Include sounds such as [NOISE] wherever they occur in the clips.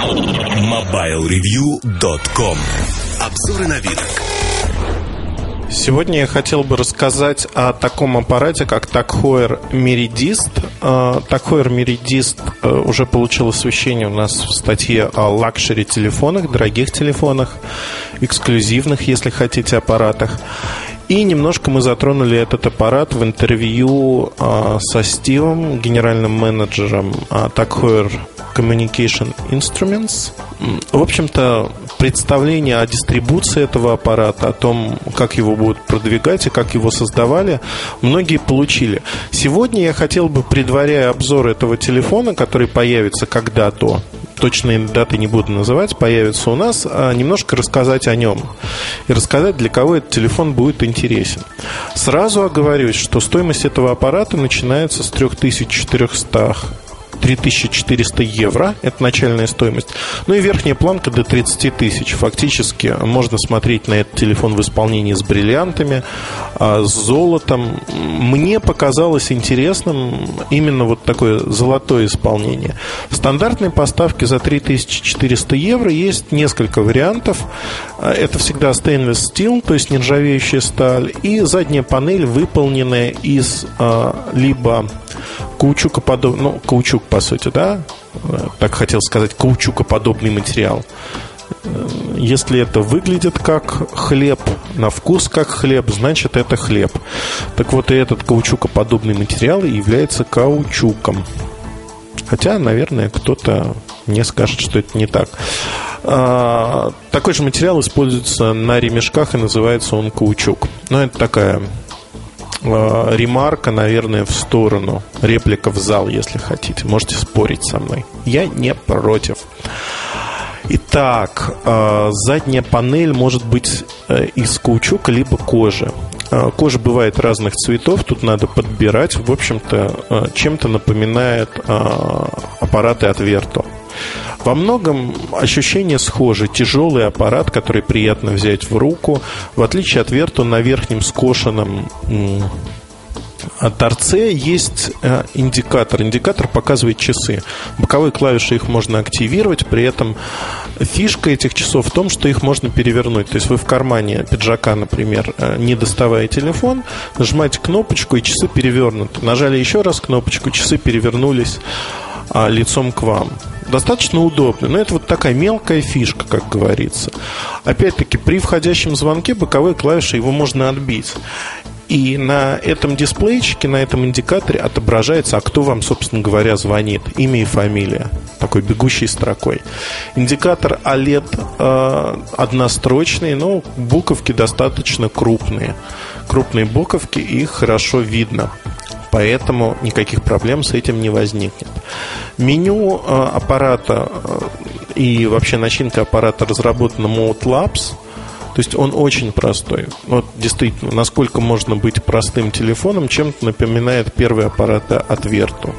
MobileReview.com Обзоры новинок Сегодня я хотел бы рассказать о таком аппарате, как TAG Heuer Meridiist. TAG Heuer Meridiist уже получил освещение у нас в статье о лакшери телефонах, дорогих телефонах, эксклюзивных, если хотите, аппаратах. И немножко мы затронули этот аппарат в интервью а, со Стивом, генеральным менеджером а, Tag Communication Instruments. В общем-то, представление о дистрибуции этого аппарата, о том, как его будут продвигать и как его создавали, многие получили. Сегодня я хотел бы, предваряя обзор этого телефона, который появится когда-то, точные даты не буду называть, появится у нас, а немножко рассказать о нем. И рассказать, для кого этот телефон будет интересен. Сразу оговорюсь, что стоимость этого аппарата начинается с 3400 3400 евро, это начальная стоимость. Ну и верхняя планка до 30 тысяч. Фактически можно смотреть на этот телефон в исполнении с бриллиантами, а, с золотом. Мне показалось интересным именно вот такое золотое исполнение. В стандартной поставке за 3400 евро есть несколько вариантов. Это всегда stainless steel, то есть нержавеющая сталь, и задняя панель, выполненная из а, либо каучукоподобный, ну, каучук, по сути, да, так хотел сказать, каучукоподобный материал. Если это выглядит как хлеб, на вкус как хлеб, значит это хлеб. Так вот и этот каучукоподобный материал является каучуком. Хотя, наверное, кто-то мне скажет, что это не так. А, такой же материал используется на ремешках и называется он каучук. Но это такая Э, ремарка, наверное, в сторону. Реплика в зал, если хотите. Можете спорить со мной. Я не против. Итак, э, задняя панель может быть э, из каучука либо кожи. Кожа бывает разных цветов, тут надо подбирать. В общем-то, чем-то напоминает аппараты от Verto. Во многом ощущения схожи. Тяжелый аппарат, который приятно взять в руку. В отличие от Верту, на верхнем скошенном торце есть э, индикатор. Индикатор показывает часы. Боковые клавиши их можно активировать, при этом фишка этих часов в том, что их можно перевернуть. То есть вы в кармане пиджака, например, э, не доставая телефон, нажимаете кнопочку, и часы перевернуты. Нажали еще раз кнопочку, часы перевернулись а, лицом к вам достаточно удобно. Но это вот такая мелкая фишка, как говорится. Опять-таки, при входящем звонке боковые клавиши его можно отбить. И на этом дисплейчике, на этом индикаторе отображается, а кто вам, собственно говоря, звонит. Имя и фамилия. Такой бегущей строкой. Индикатор OLED э, однострочный, но буковки достаточно крупные. Крупные буковки, их хорошо видно. Поэтому никаких проблем с этим не возникнет. Меню э, аппарата э, и вообще начинка аппарата разработана Mode Labs. То есть он очень простой. Вот действительно, насколько можно быть простым телефоном, чем-то напоминает первые аппараты от Vertu.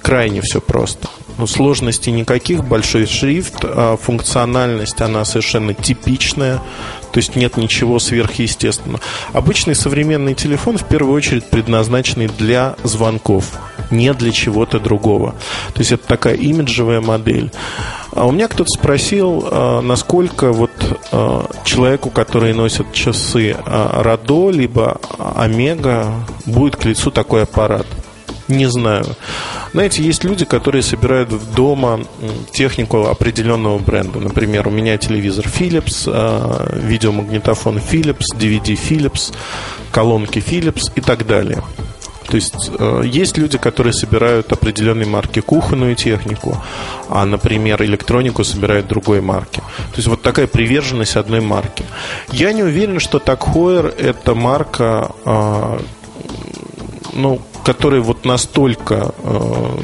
Крайне все просто. Ну, сложностей никаких, большой шрифт, а функциональность, она совершенно типичная, то есть нет ничего сверхъестественного. Обычный современный телефон в первую очередь предназначенный для звонков, не для чего-то другого. То есть это такая имиджевая модель. А у меня кто-то спросил, а, насколько вот а, человеку, который носит часы Радо либо Омега, будет к лицу такой аппарат. Не знаю. Знаете, есть люди, которые собирают дома технику определенного бренда. Например, у меня телевизор Philips, а, видеомагнитофон Philips, DVD Philips, колонки Philips и так далее. То есть э, есть люди, которые собирают определенной марки кухонную технику, а, например, электронику собирают другой марки. То есть вот такая приверженность одной марки. Я не уверен, что Такхойер это марка, э, ну, которая вот настолько э,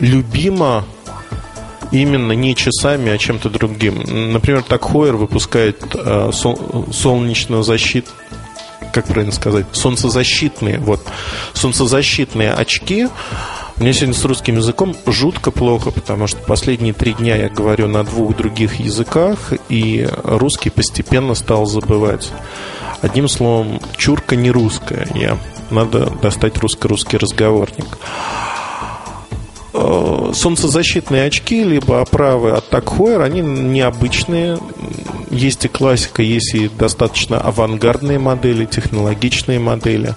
любима именно не часами, а чем-то другим. Например, так Хойер выпускает э, сол, солнечную защиту как правильно сказать, солнцезащитные, вот, солнцезащитные очки. Мне сегодня с русским языком жутко плохо, потому что последние три дня я говорю на двух других языках, и русский постепенно стал забывать. Одним словом, чурка не русская. Я надо достать русско-русский разговорник. э, солнцезащитные очки, либо оправы от Heuer, они необычные. Есть и классика, есть и достаточно авангардные модели, технологичные модели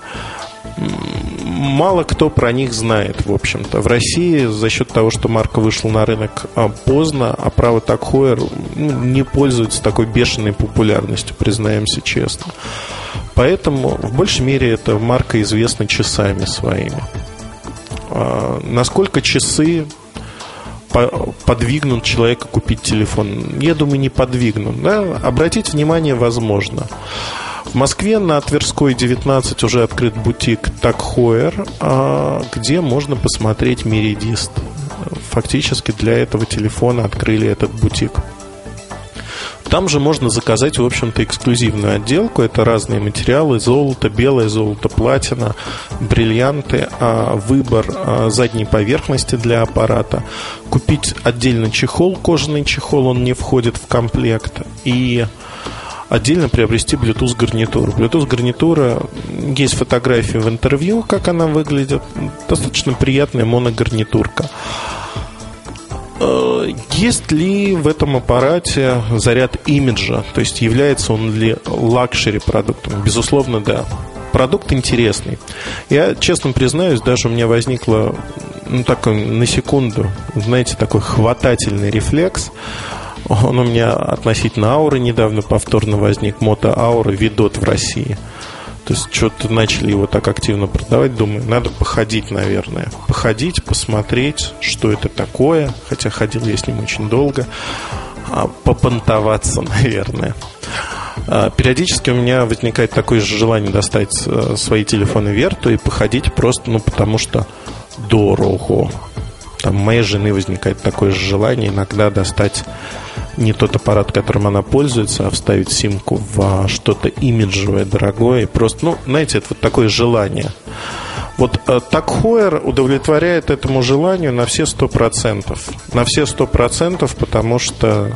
мало кто про них знает, в общем-то. В России за счет того, что марка вышла на рынок а, поздно, а право так Хойер ну, не пользуется такой бешеной популярностью, признаемся честно. Поэтому в большей мере эта марка известна часами своими. А, насколько часы подвигнут человека купить телефон? Я думаю, не подвигнут. Да? Обратить внимание возможно. В Москве на Тверской 19 уже открыт бутик Такхоер, где можно посмотреть Меридист. Фактически для этого телефона открыли этот бутик. Там же можно заказать, в общем-то, эксклюзивную отделку. Это разные материалы, золото, белое золото, платина, бриллианты, а, выбор а, задней поверхности для аппарата. Купить отдельно чехол, кожаный чехол, он не входит в комплект. И отдельно приобрести Bluetooth гарнитуру. Bluetooth гарнитура, есть фотографии в интервью, как она выглядит. Достаточно приятная моногарнитурка. Э, есть ли в этом аппарате заряд имиджа? То есть является он ли лакшери продуктом? Безусловно, да. Продукт интересный. Я, честно признаюсь, даже у меня возникло ну, такой, на секунду, знаете, такой хватательный рефлекс – он у меня относительно ауры недавно повторно возник. Мото Аура Видот в России. То есть что-то начали его так активно продавать. Думаю, надо походить, наверное. Походить, посмотреть, что это такое. Хотя ходил я с ним очень долго. А, попонтоваться, [LAUGHS] наверное. А, периодически у меня возникает такое же желание достать э, свои телефоны Верту и походить просто, ну, потому что дорого. Там моей жены возникает такое же желание иногда достать не тот аппарат, которым она пользуется, а вставить симку в что-то имиджевое, дорогое. И просто, ну, знаете, это вот такое желание. Вот э, так Хойер удовлетворяет этому желанию на все сто процентов. На все сто процентов, потому что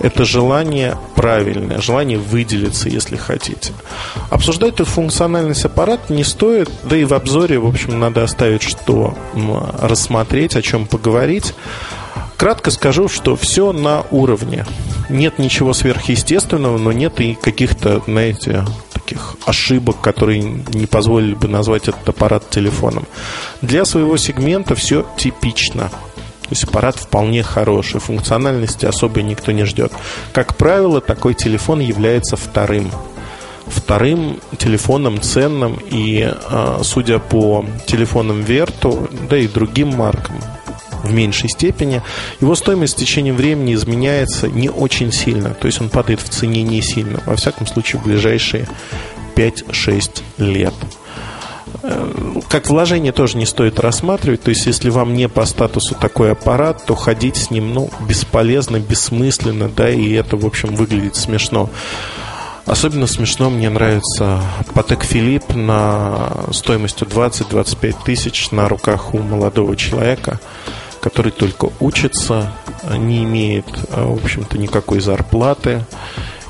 это желание правильное, желание выделиться, если хотите. Обсуждать тут функциональность аппарата не стоит, да и в обзоре, в общем, надо оставить, что рассмотреть, о чем поговорить. Кратко скажу, что все на уровне. Нет ничего сверхъестественного, но нет и каких-то, знаете, таких ошибок, которые не позволили бы назвать этот аппарат телефоном. Для своего сегмента все типично. То есть аппарат вполне хороший, функциональности особой никто не ждет. Как правило, такой телефон является вторым вторым телефоном ценным и, а, судя по телефонам Верту, да и другим маркам, в меньшей степени, его стоимость в течение времени изменяется не очень сильно. То есть он падает в цене не сильно. Во всяком случае, в ближайшие 5-6 лет. Э, как вложение тоже не стоит рассматривать. То есть, если вам не по статусу такой аппарат, то ходить с ним ну, бесполезно, бессмысленно, да, и это, в общем, выглядит смешно. Особенно смешно мне нравится Патек Филипп на стоимостью 20-25 тысяч на руках у молодого человека который только учится, не имеет, а, в общем-то, никакой зарплаты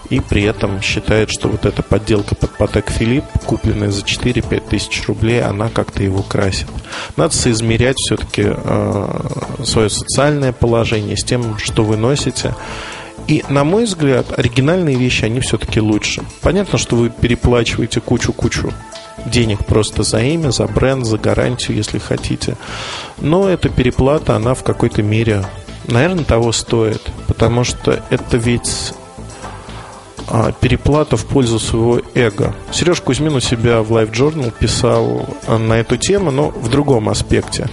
и при этом считает, что вот эта подделка под Патек Филипп, купленная за 4-5 тысяч рублей, она как-то его красит. Надо соизмерять все-таки э, свое социальное положение с тем, что вы носите. И, на мой взгляд, оригинальные вещи, они все-таки лучше. Понятно, что вы переплачиваете кучу-кучу денег просто за имя, за бренд, за гарантию, если хотите. Но эта переплата, она в какой-то мере, наверное, того стоит. Потому что это ведь а, переплата в пользу своего эго. Сереж Кузьмин у себя в Life Journal писал а, на эту тему, но в другом аспекте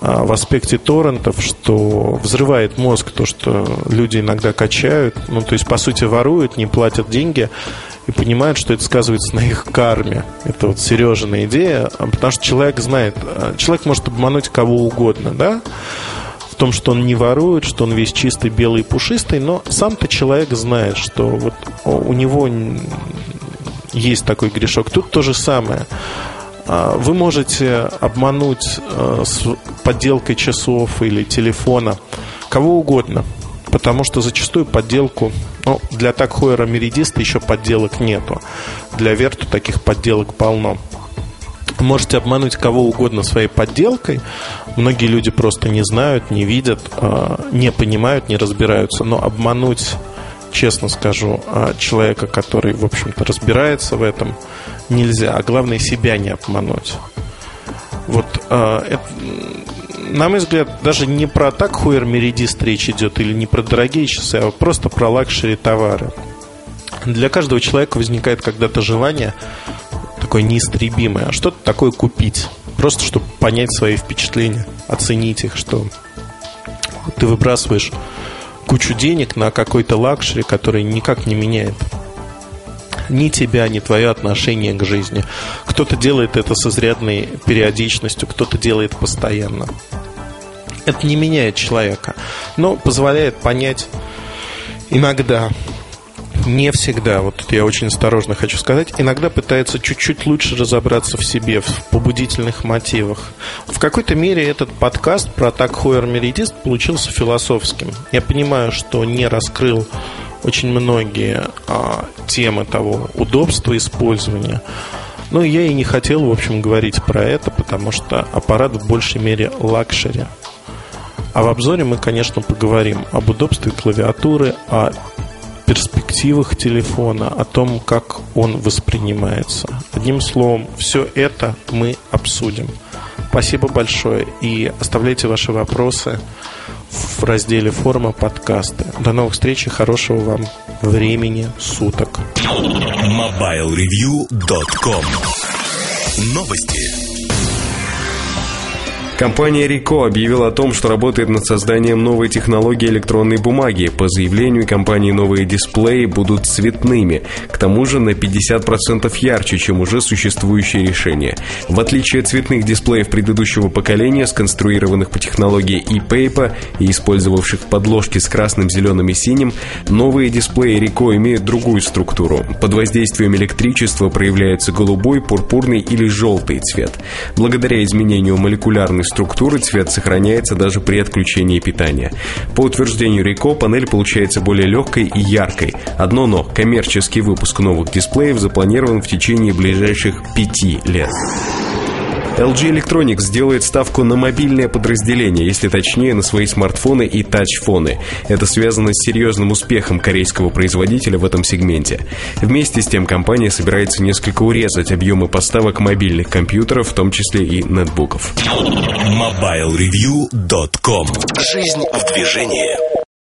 а, в аспекте торрентов, что взрывает мозг то, что люди иногда качают, ну, то есть, по сути, воруют, не платят деньги, и понимают, что это сказывается на их карме. Это вот Сережина идея, а потому что человек знает, человек может обмануть кого угодно, да, в том, что он не ворует, что он весь чистый, белый и пушистый, но сам-то человек знает, что вот у него есть такой грешок. Тут то же самое. А, вы можете обмануть с подделкой часов или телефона кого угодно, потому что зачастую подделку ну, для такхойера меридиста еще подделок нету. Для Верту таких подделок полно. Можете обмануть кого угодно своей подделкой. Многие люди просто не знают, не видят, а, не понимают, не разбираются. Но обмануть, честно скажу, а, человека, который, в общем-то, разбирается в этом, нельзя. А главное, себя не обмануть. Вот а, это, на мой взгляд, даже не про TAG Heuer Meridiist речь идет или не про дорогие часы, а просто про лакшери товары. Для каждого человека возникает когда-то желание такое неистребимое, а что-то такое купить, просто чтобы понять свои впечатления, оценить их, что ты выбрасываешь кучу денег на какой-то лакшери, который никак не меняет ни тебя, ни твое отношение к жизни. Кто-то делает это с изрядной периодичностью, кто-то делает постоянно. Это не меняет человека, но позволяет понять иногда, не всегда, вот я очень осторожно хочу сказать, иногда пытается чуть-чуть лучше разобраться в себе, в побудительных мотивах. В какой-то мере этот подкаст про так Хойер Меридист получился философским. Я понимаю, что не раскрыл очень многие а, темы того удобства использования. Но я и не хотел, в общем, говорить про это, потому что аппарат в большей мере лакшери. А в обзоре мы, конечно, поговорим об удобстве клавиатуры, о перспективах телефона, о том, как он воспринимается. Одним словом, все это мы обсудим. Спасибо большое и оставляйте ваши вопросы в разделе форма подкасты. До новых встреч и хорошего вам времени суток. MobileReview.com Новости. Компания Ricoh объявила о том, что работает над созданием новой технологии электронной бумаги. По заявлению компании новые дисплеи будут цветными, к тому же на 50% ярче, чем уже существующие решения. В отличие от цветных дисплеев предыдущего поколения, сконструированных по технологии ePaper и использовавших подложки с красным, зеленым и синим, новые дисплеи Ricoh имеют другую структуру. Под воздействием электричества проявляется голубой, пурпурный или желтый цвет. Благодаря изменению молекулярной структуры цвет сохраняется даже при отключении питания. По утверждению Рико, панель получается более легкой и яркой. Одно но – коммерческий выпуск новых дисплеев запланирован в течение ближайших пяти лет. LG Electronics сделает ставку на мобильное подразделение, если точнее на свои смартфоны и тачфоны. Это связано с серьезным успехом корейского производителя в этом сегменте. Вместе с тем компания собирается несколько урезать объемы поставок мобильных компьютеров, в том числе и нетбуков. MobileReview.com Жизнь в движении.